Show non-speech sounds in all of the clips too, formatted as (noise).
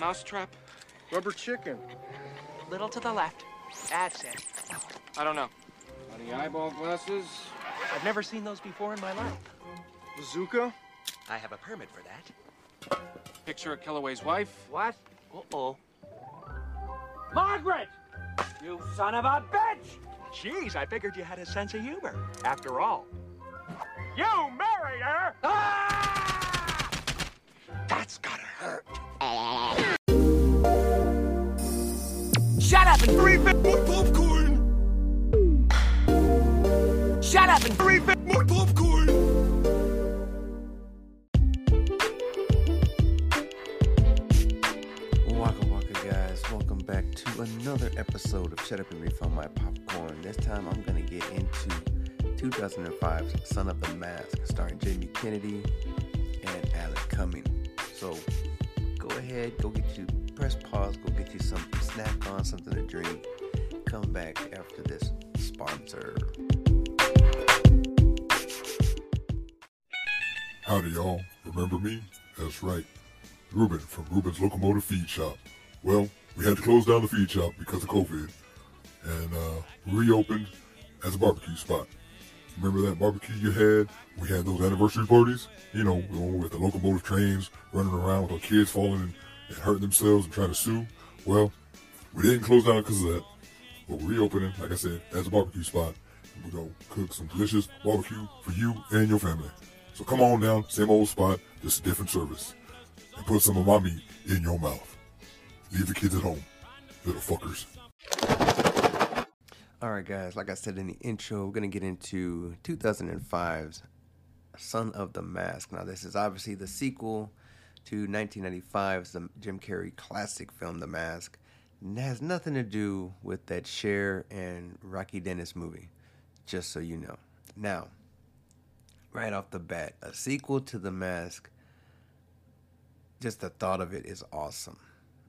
Mousetrap? Rubber chicken. Little to the left. That's it. I don't know. Any eyeball glasses? I've never seen those before in my life. Bazooka? I have a permit for that. Picture of Kellaway's wife? What? Uh-oh. Margaret! You son of a bitch! Jeez, I figured you had a sense of humor. After all. You married her! Ah! That's gotta up and three bit more popcorn! Shut up and three bit more popcorn! Guys, welcome back to another episode of Shut Up and Refill My Popcorn. This time I'm gonna get into 2005's Son of the Mask, starring Jamie Kennedy and Alan Cumming. So go ahead, go get you, press pause, go get you to snack on, something to drink. Come back after this sponsor. Howdy, y'all. Remember me? That's right. Ruben from Ruben's Locomotive Feed Shop. Well, we had to close down the feed shop because of COVID and uh, reopened as a barbecue spot. Remember that barbecue you had? We had those anniversary parties, you know, with the locomotive trains running around with our kids falling and, hurting themselves and trying to sue. Well, we didn't close down because of that, but we're reopening, like I said, as a barbecue spot. We're going to cook some delicious barbecue for you and your family. So come on down, same old spot, just a different service. And put some of my meat in your mouth. Leave the kids at home, little fuckers. All right, guys, like I said in the intro, we're going to get into 2005's Son of the Mask. Now, this is obviously the sequel to 1995's the Jim Carrey classic film, The Mask. And it has nothing to do with that Cher and Rocky Dennis movie, just so you know. Now, right off the bat, a sequel to The Mask, just the thought of it is awesome.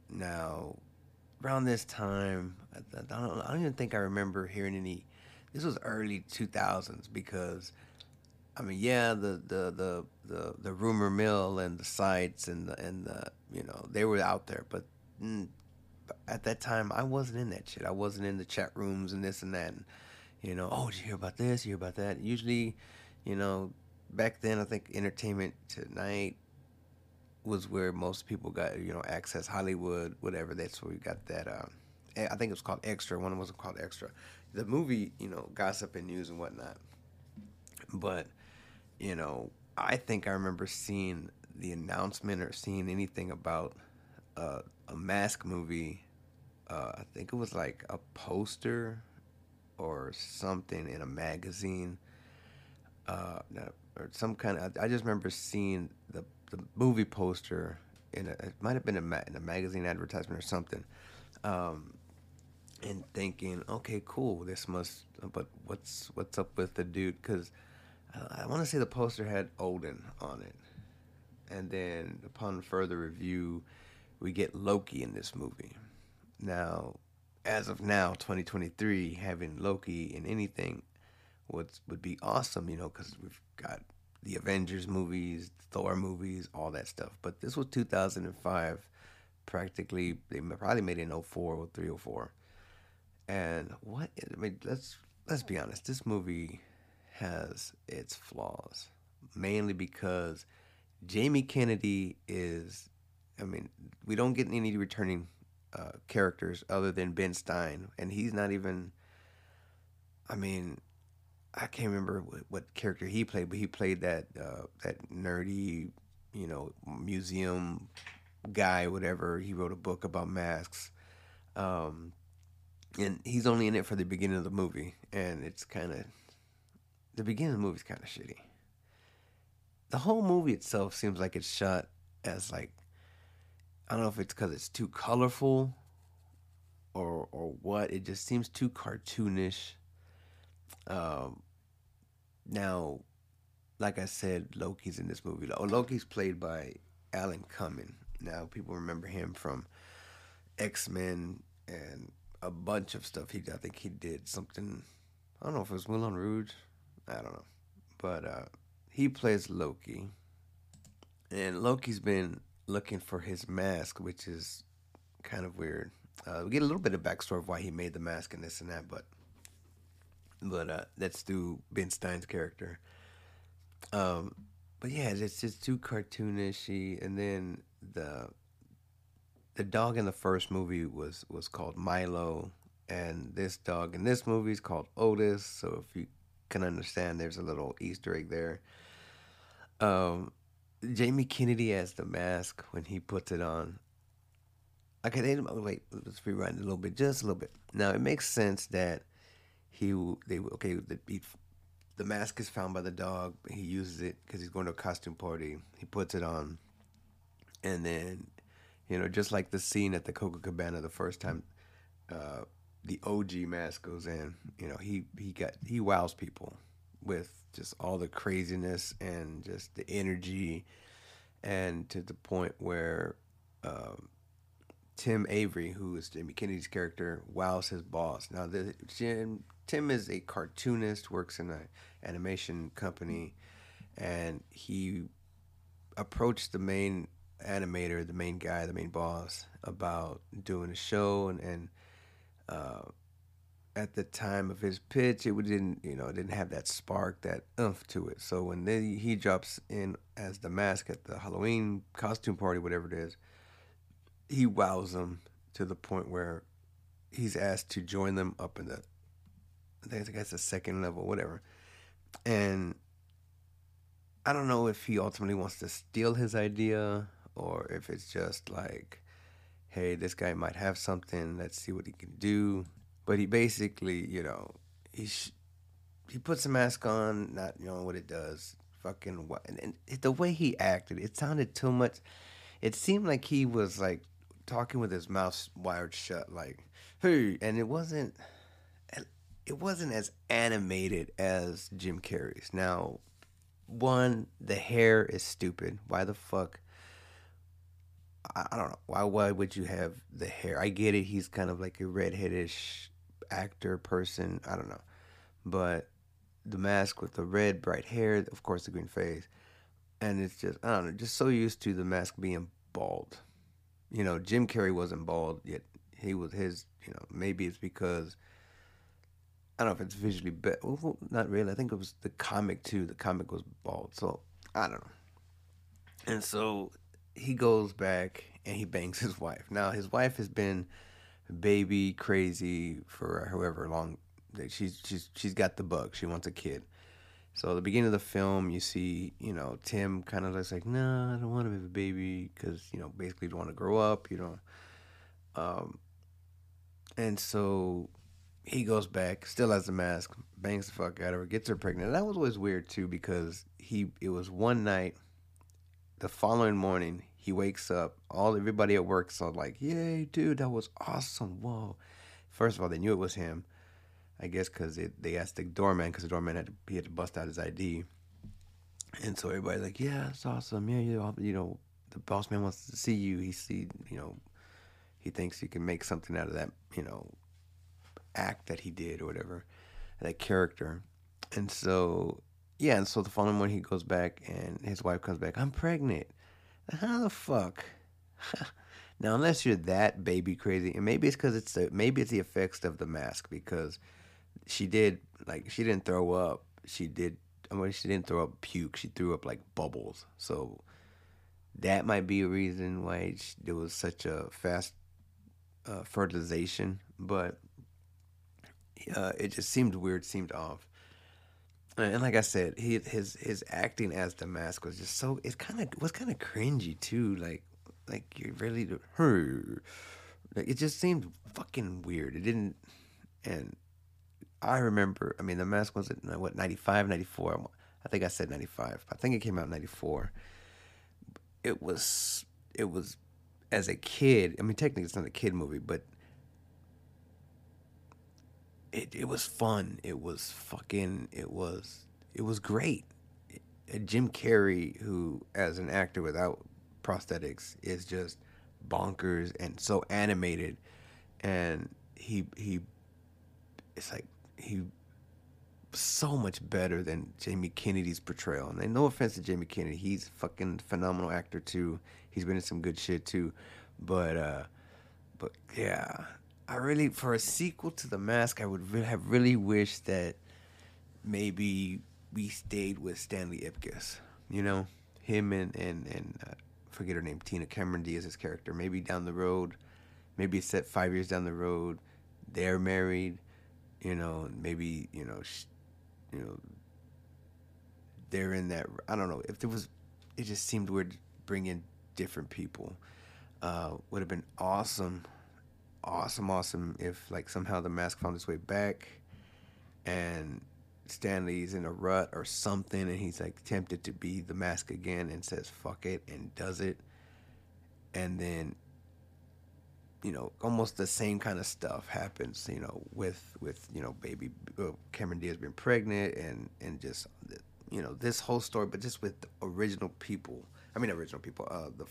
Now, around this time, I, don't, I don't even think I remember hearing any. This was early 2000s because, I mean, yeah, the the the the, the rumor mill and the sites and the and the you know they were out there, but at that time I wasn't in that shit. I wasn't in the chat rooms and this and that. And, you know, oh, did you hear about this? You hear about that? Usually, you know, back then I think Entertainment Tonight was where most people got you know access Hollywood whatever that's where we got that um, I think it was called Extra one was called Extra the movie you know gossip and news and whatnot but you know I think I remember seeing the announcement or seeing anything about uh, a mask movie uh, I think it was like a poster or something in a magazine uh, or some kind of I just remember seeing the the movie poster in a, it might have been a ma- in a magazine advertisement or something, um, and thinking, okay, cool, this must. But what's what's up with the dude? Because I, want to say the poster had Odin on it, and then upon further review, we get Loki in this movie. Now, as of now, 2023, having Loki in anything would would be awesome, you know, because we've got the Avengers movies, Thor movies, all that stuff. But this was 2005. Practically, they probably made it in 04 or 3 04. And what, I mean, let's, let's be honest, this movie has its flaws. Mainly because Jamie Kennedy is, I mean, we don't get any returning uh, characters other than Ben Stein. And he's not even, I mean, I can't remember what, what, character he played, but he played that uh, that nerdy, you know, museum guy, whatever. He wrote a book about masks, um, and he's only in it for the beginning of the movie, and it's kind of the beginning of the movie is kind of shitty. The whole movie itself seems like it's shot as like I don't know if it's because it's too colorful or or what. It just seems too cartoonish um, now, like I said, Loki's in this movie. Oh, Loki's played by Alan Cumming. Now, people remember him from X Men and a bunch of stuff. He, I think he did something. I don't know if it was Moulin Rouge. I don't know, but uh, he plays Loki, and Loki's been looking for his mask, which is kind of weird. Uh, we get a little bit of backstory of why he made the mask and this and that, but but uh, that's through Ben Stein's character. Um, but yeah, it's just too cartoonishy, and then the the dog in the first movie was was called Milo, and this dog in this movie is called Otis. So if you can understand, there's a little Easter egg there. Um, Jamie Kennedy as the mask when he puts it on. Okay, they, wait, let's rewind a little bit, just a little bit. Now it makes sense that he they okay the he, the mask is found by the dog. He uses it because he's going to a costume party. He puts it on, and then you know just like the scene at the Coca Cabana the first time. Uh, the OG mask goes in. You know, he he got he wows people with just all the craziness and just the energy, and to the point where um, Tim Avery, who is Jimmy Kennedy's character, wows his boss. Now, the, Jim, Tim is a cartoonist, works in an animation company, and he approached the main animator, the main guy, the main boss, about doing a show and and uh, at the time of his pitch, it didn't, you know, didn't have that spark, that oomph to it. So when they, he drops in as the mask at the Halloween costume party, whatever it is, he wows them to the point where he's asked to join them up in the, I think that's the second level, whatever. And I don't know if he ultimately wants to steal his idea or if it's just like, hey, this guy might have something. Let's see what he can do. But he basically, you know, he sh- he puts a mask on, not knowing what it does. Fucking what? And, and the way he acted, it sounded too much. It seemed like he was like talking with his mouth wired shut, like, hey, and it wasn't. It wasn't as animated as Jim Carrey's. Now, one, the hair is stupid. Why the fuck? I, don't know. Why why would you have the hair? I get it. He's kind of like a redheadish actor person. I don't know. But the mask with the red bright hair, of course the green face. And it's just I don't know, just so used to the mask being bald. You know, Jim Carrey wasn't bald yet. He was his, you know, maybe it's because I don't know if it's visually better. Well, not really. I think it was the comic too. The comic was bald. So I don't know. And so he goes back and he bangs his wife. Now his wife has been baby crazy for however long. That she's she's she's got the bug. She wants a kid. So the beginning of the film, you see, you know, Tim kind of looks like, no, nah, I don't want to have a baby because, you know, basically you don't want to grow up, you know. Um, and so he goes back, still has the mask, bangs the fuck out of her, gets her pregnant. And that was always weird too because he it was one night. The following morning, he wakes up. All everybody at work saw like, "Yay, dude, that was awesome! Whoa!" First of all, they knew it was him. I guess because they asked the doorman because the doorman had to, he had to bust out his ID, and so everybody's like, "Yeah, it's awesome. Yeah, you you know, the boss man wants to see you. He see you know, he thinks he can make something out of that you know, act that he did or whatever, that character." And so yeah, and so the following morning he goes back and his wife comes back. I'm pregnant. How the fuck? (laughs) now, unless you're that baby crazy, and maybe it's because it's the maybe it's the effects of the mask because she did like she didn't throw up. She did. I mean, she didn't throw up puke. She threw up like bubbles. So that might be a reason why there was such a fast uh, fertilization. But uh, it just seemed weird. Seemed off. And like I said, he his his acting as the mask was just so it kind of was kind of cringy too. Like like you really her. It just seemed fucking weird. It didn't, and I remember. I mean, the mask was at what 95, 94. I think I said ninety five. I think it came out ninety four. It was it was as a kid. I mean, technically it's not a kid movie, but it, it was fun. It was fucking. It was it was great. Jim Carrey, who as an actor without prosthetics is just bonkers and so animated, and he he, it's like he so much better than Jamie Kennedy's portrayal. And no offense to Jamie Kennedy, he's a fucking phenomenal actor too. he's been in some good shit too. But uh, but yeah, I really for a sequel to The Mask, I would have really wished that maybe we stayed with Stanley Ipkiss. You know, him and and and uh, forget her name, Tina Cameron Diaz's character. Maybe down the road, maybe it's set five years down the road, they're married. You know, maybe you know, sh- you know, they're in that. I don't know if there was. It just seemed weird to bring in different people. Uh, would have been awesome, awesome, awesome if like somehow the mask found its way back, and Stanley's in a rut or something, and he's like tempted to be the mask again, and says fuck it and does it, and then you know almost the same kind of stuff happens you know with with you know baby uh, Cameron Diaz being pregnant and and just you know this whole story but just with original people I mean original people uh the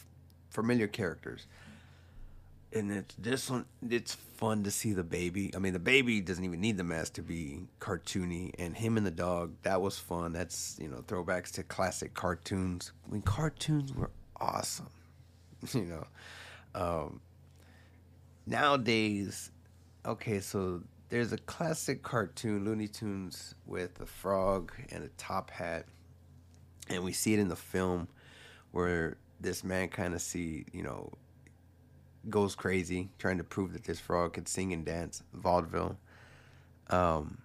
familiar characters and it's this one it's fun to see the baby. I mean the baby doesn't even need the mask to be cartoony. And him and the dog that was fun. That's you know throwbacks to classic cartoons. When cartoons were awesome (laughs) you know. Um nowadays, okay, so there's a classic cartoon, Looney Tunes, with a frog and a top hat, and we see it in the film where this man kind of see, you know, goes crazy trying to prove that this frog could sing and dance vaudeville. Um,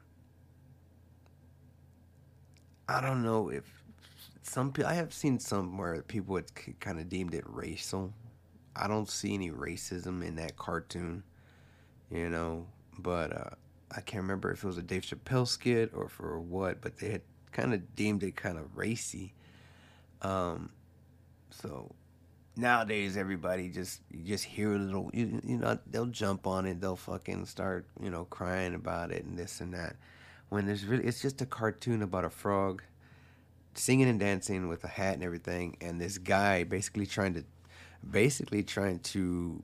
I don't know if some people. I have seen some where people had kind of deemed it racial. I don't see any racism in that cartoon, you know. But uh, I can't remember if it was a Dave Chappelle skit or for what. But they had kind of deemed it kind of racy. Um, so nowadays everybody just you just hear a little you, you know they'll jump on it they'll fucking start you know crying about it and this and that. When there's really it's just a cartoon about a frog singing and dancing with a hat and everything and this guy basically trying to basically trying to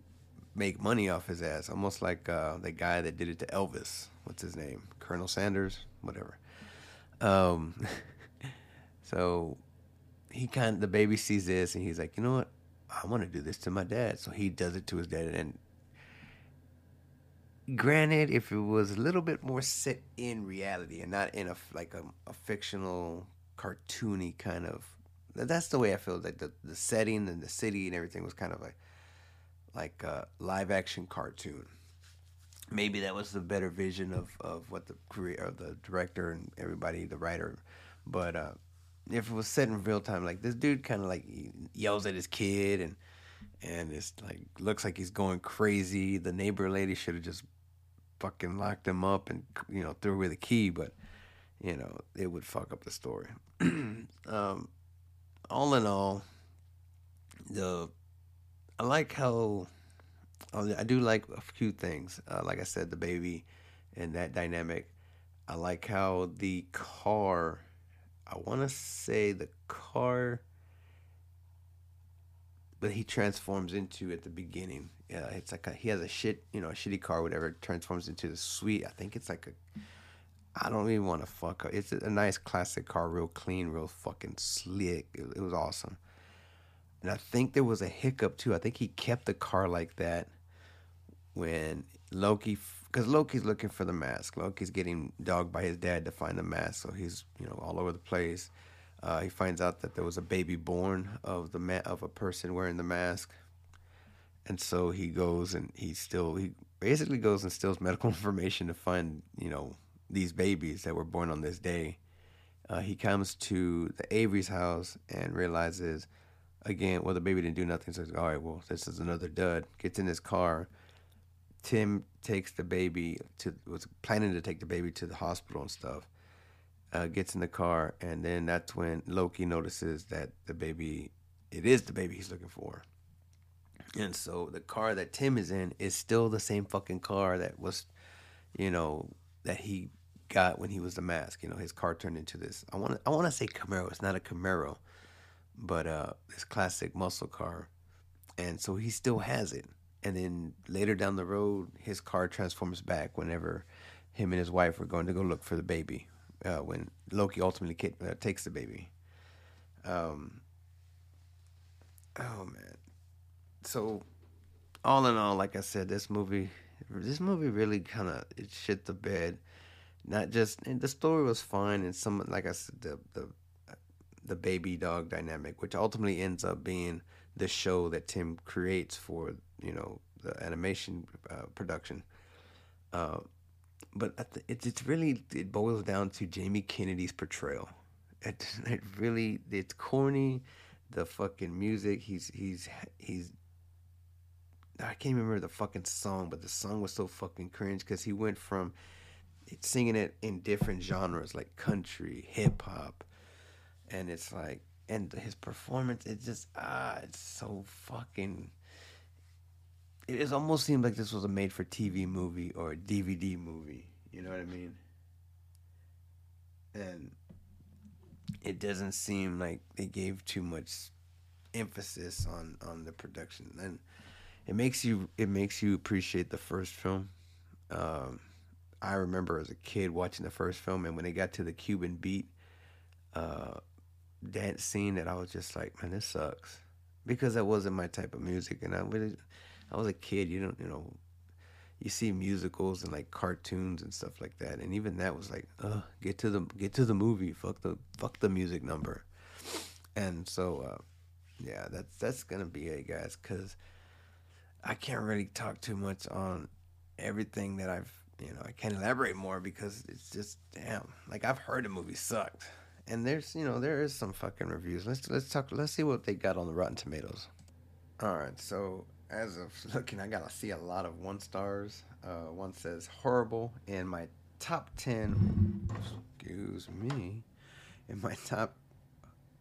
make money off his ass almost like uh, the guy that did it to elvis. What's his name? Colonel sanders? Whatever. Um, (laughs) so he kind of the baby sees this and he's like you know what I want to do this to my dad. So he does it to his dad. And granted, if it was a little bit more set in reality and not in a like a, a fictional, cartoony kind of, that's the way I feel. Like the, the setting and the city and everything was kind of like like a live action cartoon. Maybe that was the better vision of, of what the career of the director and everybody, the writer. But uh, if it was set in real time, like this dude kind of like yells at his kid and and it's like looks like he's going crazy. The neighbor lady should have just fucking locked him up and you know threw away the key, but you know it would fuck up the story. (clears throat) um, all in all, the I like how I do like a few things. Uh, like I said, the baby and that dynamic. I like how the car I want to say the car that he transforms into at the beginning. Yeah, it's like a, he has a shit, you know, a shitty car, whatever. Transforms into the sweet. I think it's like a. I don't even want to fuck. Up. It's a, a nice classic car, real clean, real fucking slick. It, it was awesome. And I think there was a hiccup too. I think he kept the car like that when Loki, because Loki's looking for the mask. Loki's getting dogged by his dad to find the mask, so he's you know all over the place. Uh, he finds out that there was a baby born of the ma- of a person wearing the mask, and so he goes and he still he basically goes and steals (laughs) medical information to find you know these babies that were born on this day. Uh, he comes to the Avery's house and realizes again, well, the baby didn't do nothing. So all right, well, this is another dud. Gets in his car. Tim takes the baby to was planning to take the baby to the hospital and stuff. Uh, gets in the car, and then that's when Loki notices that the baby, it is the baby he's looking for. And so the car that Tim is in is still the same fucking car that was, you know, that he got when he was the mask. You know, his car turned into this. I want to I want to say Camaro. It's not a Camaro, but uh, this classic muscle car, and so he still has it. And then later down the road, his car transforms back whenever him and his wife were going to go look for the baby. Uh, when Loki ultimately kid, uh, takes the baby. Um, oh man, so all in all, like I said, this movie, this movie really kind of it shit the bed. Not just and the story was fine, and some like I said, the the the baby dog dynamic, which ultimately ends up being the show that Tim creates for you know the animation uh, production. Uh, but it's it's really it boils down to Jamie Kennedy's portrayal. It it really it's corny. The fucking music. He's he's he's. I can't remember the fucking song, but the song was so fucking cringe because he went from singing it in different genres like country, hip hop, and it's like, and his performance, it just ah, it's so fucking. It almost seemed like this was a made-for-TV movie or a DVD movie. You know what I mean? And it doesn't seem like they gave too much emphasis on on the production, and it makes you it makes you appreciate the first film. Um, I remember as a kid watching the first film, and when they got to the Cuban beat uh, dance scene, that I was just like, man, this sucks, because that wasn't my type of music, and I really, I was a kid, you don't, you know, you see musicals and like cartoons and stuff like that, and even that was like, uh, get to the get to the movie, fuck the fuck the music number, and so uh, yeah, that's that's gonna be it, guys, because I can't really talk too much on everything that I've you know, I can't elaborate more because it's just damn. Like I've heard the movie sucked, and there's you know there is some fucking reviews. Let's let's talk. Let's see what they got on the Rotten Tomatoes. All right, so as of (laughs) looking, I gotta see a lot of one stars. Uh, one says horrible in my top ten. Excuse me, in my top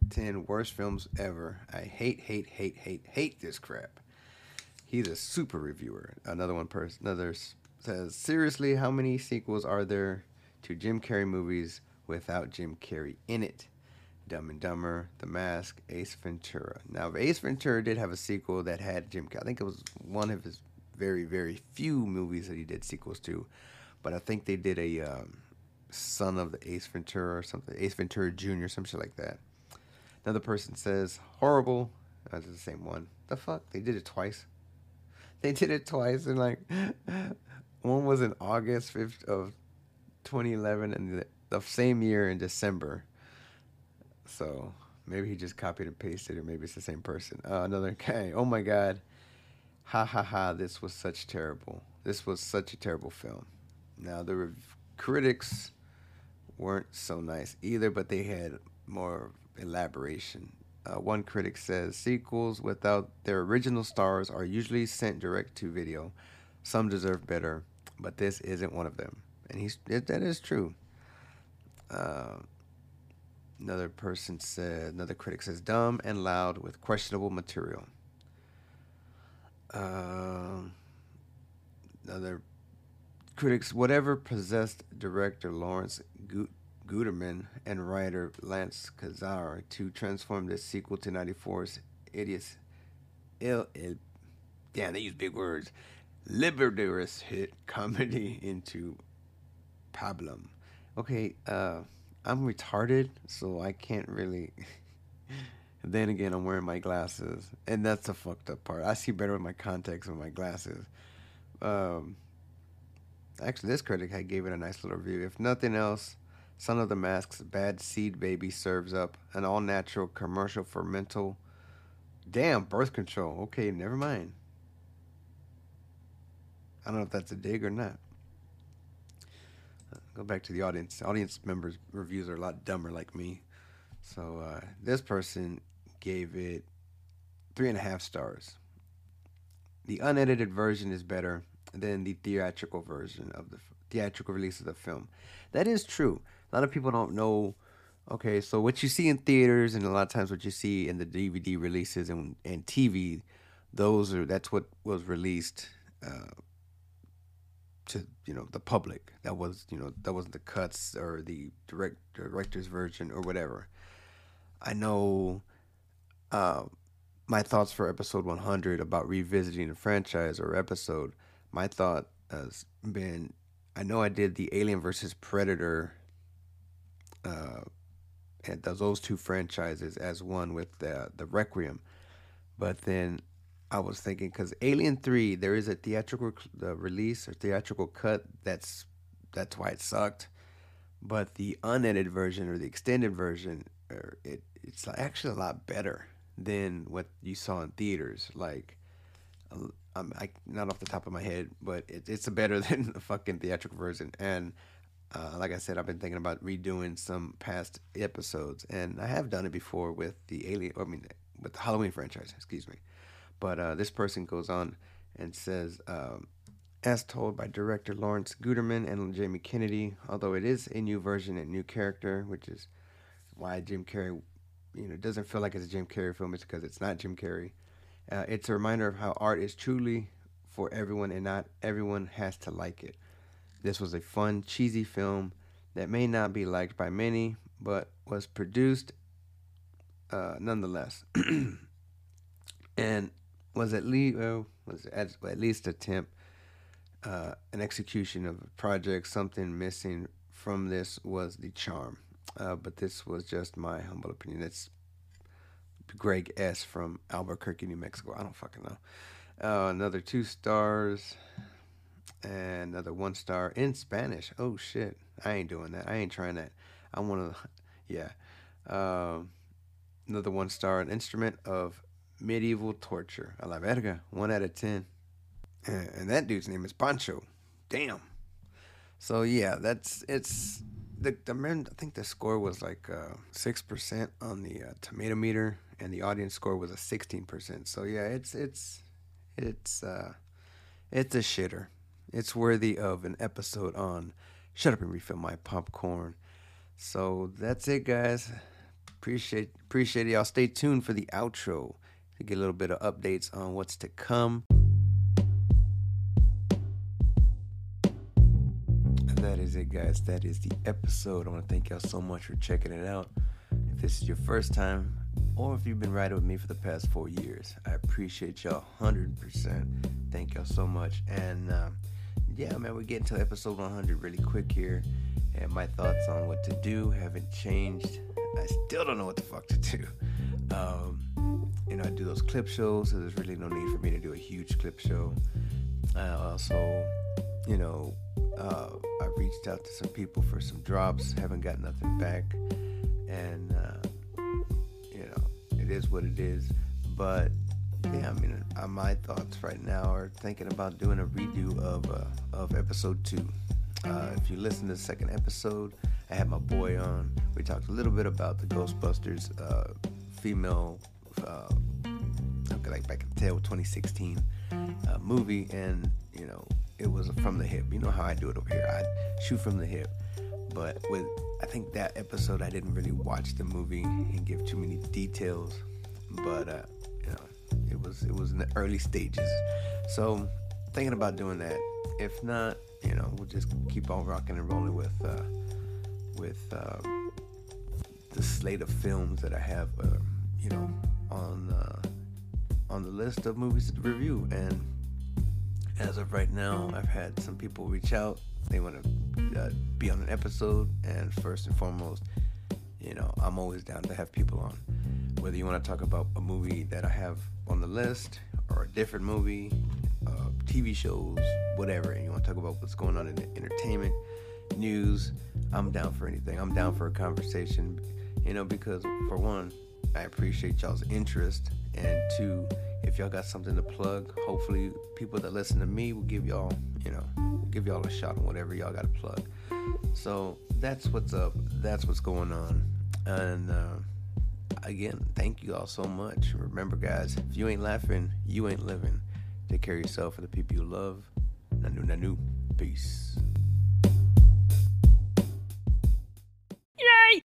ten worst films ever. I hate, hate, hate, hate, hate this crap. He's a super reviewer. Another one person, another says, seriously, how many sequels are there to Jim Carrey movies without Jim Carrey in it? Dumb and Dumber, The Mask, Ace Ventura. Now, Ace Ventura did have a sequel that had Jim Carrey. I think it was one of his very, very few movies that he did sequels to. But I think they did a um, Son of the Ace Ventura or something, Ace Ventura Jr., some shit like that. Another person says, horrible. That's the same one. The fuck? They did it twice. They did it twice, and like, (laughs) one was in August 5th of 2011 and the, the same year in December. So maybe he just copied and pasted, or maybe it's the same person. Uh, another (laughs) guy. Oh my God. Ha ha ha. This was such terrible. This was such a terrible film. Now, the rev- critics weren't so nice either, but they had more elaboration. Uh, one critic says sequels without their original stars are usually sent direct to video. Some deserve better but this isn't one of them. And he's that is true. Uh, another person said, another critic says, dumb and loud with questionable material. Uh, another critics, whatever possessed director Lawrence Guterman and writer Lance Khazei to transform this sequel to 94's Idiots. Ill, Ill, damn, they use big words liberatorous hit comedy into pablum. Okay, uh, I'm retarded, so I can't really. (laughs) then again, I'm wearing my glasses, and that's the fucked up part. I see better with my contacts and my glasses. Um, actually, this critic I gave it a nice little review. If nothing else, Son of the Mask's Bad Seed Baby serves up an all natural commercial for mental. Damn, birth control. Okay, never mind. I don't know if that's a dig or not. Go back to the audience. Audience members' reviews are a lot dumber like me. So uh, this person gave it three and a half stars. The unedited version is better than the theatrical version of the theatrical release of the film. That is true. A lot of people don't know. Okay, so what you see in theaters and a lot of times what you see in the DVD releases and, and TV, those are that's what was released uh, to you know the public. That was you know that wasn't the cuts or the direct director's version or whatever. I know uh, my thoughts for episode 100 about revisiting a franchise or episode. My thought has been I know I did the Alien versus Predator uh, and those two franchises as one with the the Requiem, but then I was thinking because Alien Three, there is a theatrical uh, release or theatrical cut. That's that's why it sucked. But the unedited version or the extended version, er, it it's actually a lot better than what you saw in theaters. Like, I'm I, not off the top of my head, but it, it's better (laughs) than the fucking theatrical version. And uh, like I said, I've been thinking about redoing some past episodes, and I have done it before with the Alien. I mean, with the Halloween franchise. Excuse me. But uh, this person goes on and says, um, as told by director Lawrence Guterman and Jamie Kennedy, although it is a new version and new character, which is why Jim Carrey, you know, doesn't feel like it's a Jim Carrey film. It's because it's not Jim Carrey. Uh, it's a reminder of how art is truly for everyone and not everyone has to like it. This was a fun, cheesy film that may not be liked by many, but was produced uh, nonetheless. (clears throat) and was at least well, was at, at least attempt uh, an execution of a project. Something missing from this was the charm, uh, but this was just my humble opinion. It's Greg S from Albuquerque, New Mexico. I don't fucking know. Uh, another two stars and another one star in Spanish. Oh shit, I ain't doing that. I ain't trying that. I want to, (laughs) yeah. Um, another one star, an instrument of medieval torture. A la verga, one out of ten. And that dude's name is Pancho. Damn. So yeah, that's it's the, the I think the score was like uh, six uh, percent on the uh, tomato meter, and the audience score was a sixteen percent. So yeah, it's it's it's uh, it's a shitter. It's worthy of an episode on Shut Up and Refill My Popcorn. So that's it, guys. Appreciate appreciate y'all. Stay tuned for the outro to get a little bit of updates on what's to come. And that is it, guys. That is the episode. I want to thank y'all so much for checking it out. If this is your first time, or if you've been riding with me for the past four years, I appreciate y'all 100%. Thank y'all so much. And um, yeah, man, we're getting to episode 100 really quick here. And my thoughts on what to do haven't changed. I still don't know what the fuck to do. Um, you know, I do those clip shows, so there's really no need for me to do a huge clip show. Uh, also, you know, uh, I reached out to some people for some drops, haven't got nothing back, and uh, you know, it is what it is. But yeah, I mean, uh, my thoughts right now are thinking about doing a redo of uh, of episode two. Uh, if you listen to the second episode, I had my boy on. We talked a little bit about the Ghostbusters uh, female, uh, like back in the tail 2016 uh, movie, and you know it was from the hip. You know how I do it over here. I shoot from the hip. But with I think that episode, I didn't really watch the movie and give too many details. But uh, you know, it was it was in the early stages. So thinking about doing that. If not, you know, we'll just keep on rocking and rolling with uh, with uh, the slate of films that I have, uh, you know, on uh, on the list of movies to review. And as of right now, I've had some people reach out. They want to uh, be on an episode, and first and foremost, you know, I'm always down to have people on. Whether you want to talk about a movie that I have on the list or a different movie, uh, TV shows, whatever, and you want to talk about what's going on in the entertainment, news, I'm down for anything. I'm down for a conversation, you know, because for one, I appreciate y'all's interest, and two, if y'all got something to plug, hopefully people that listen to me will give y'all, you know, give y'all a shot on whatever y'all got to plug. So that's what's up. That's what's going on, and. Uh, again, thank you all so much. Remember, guys, if you ain't laughing, you ain't living. Take care of yourself and the people you love. Nanu Nanu. Peace.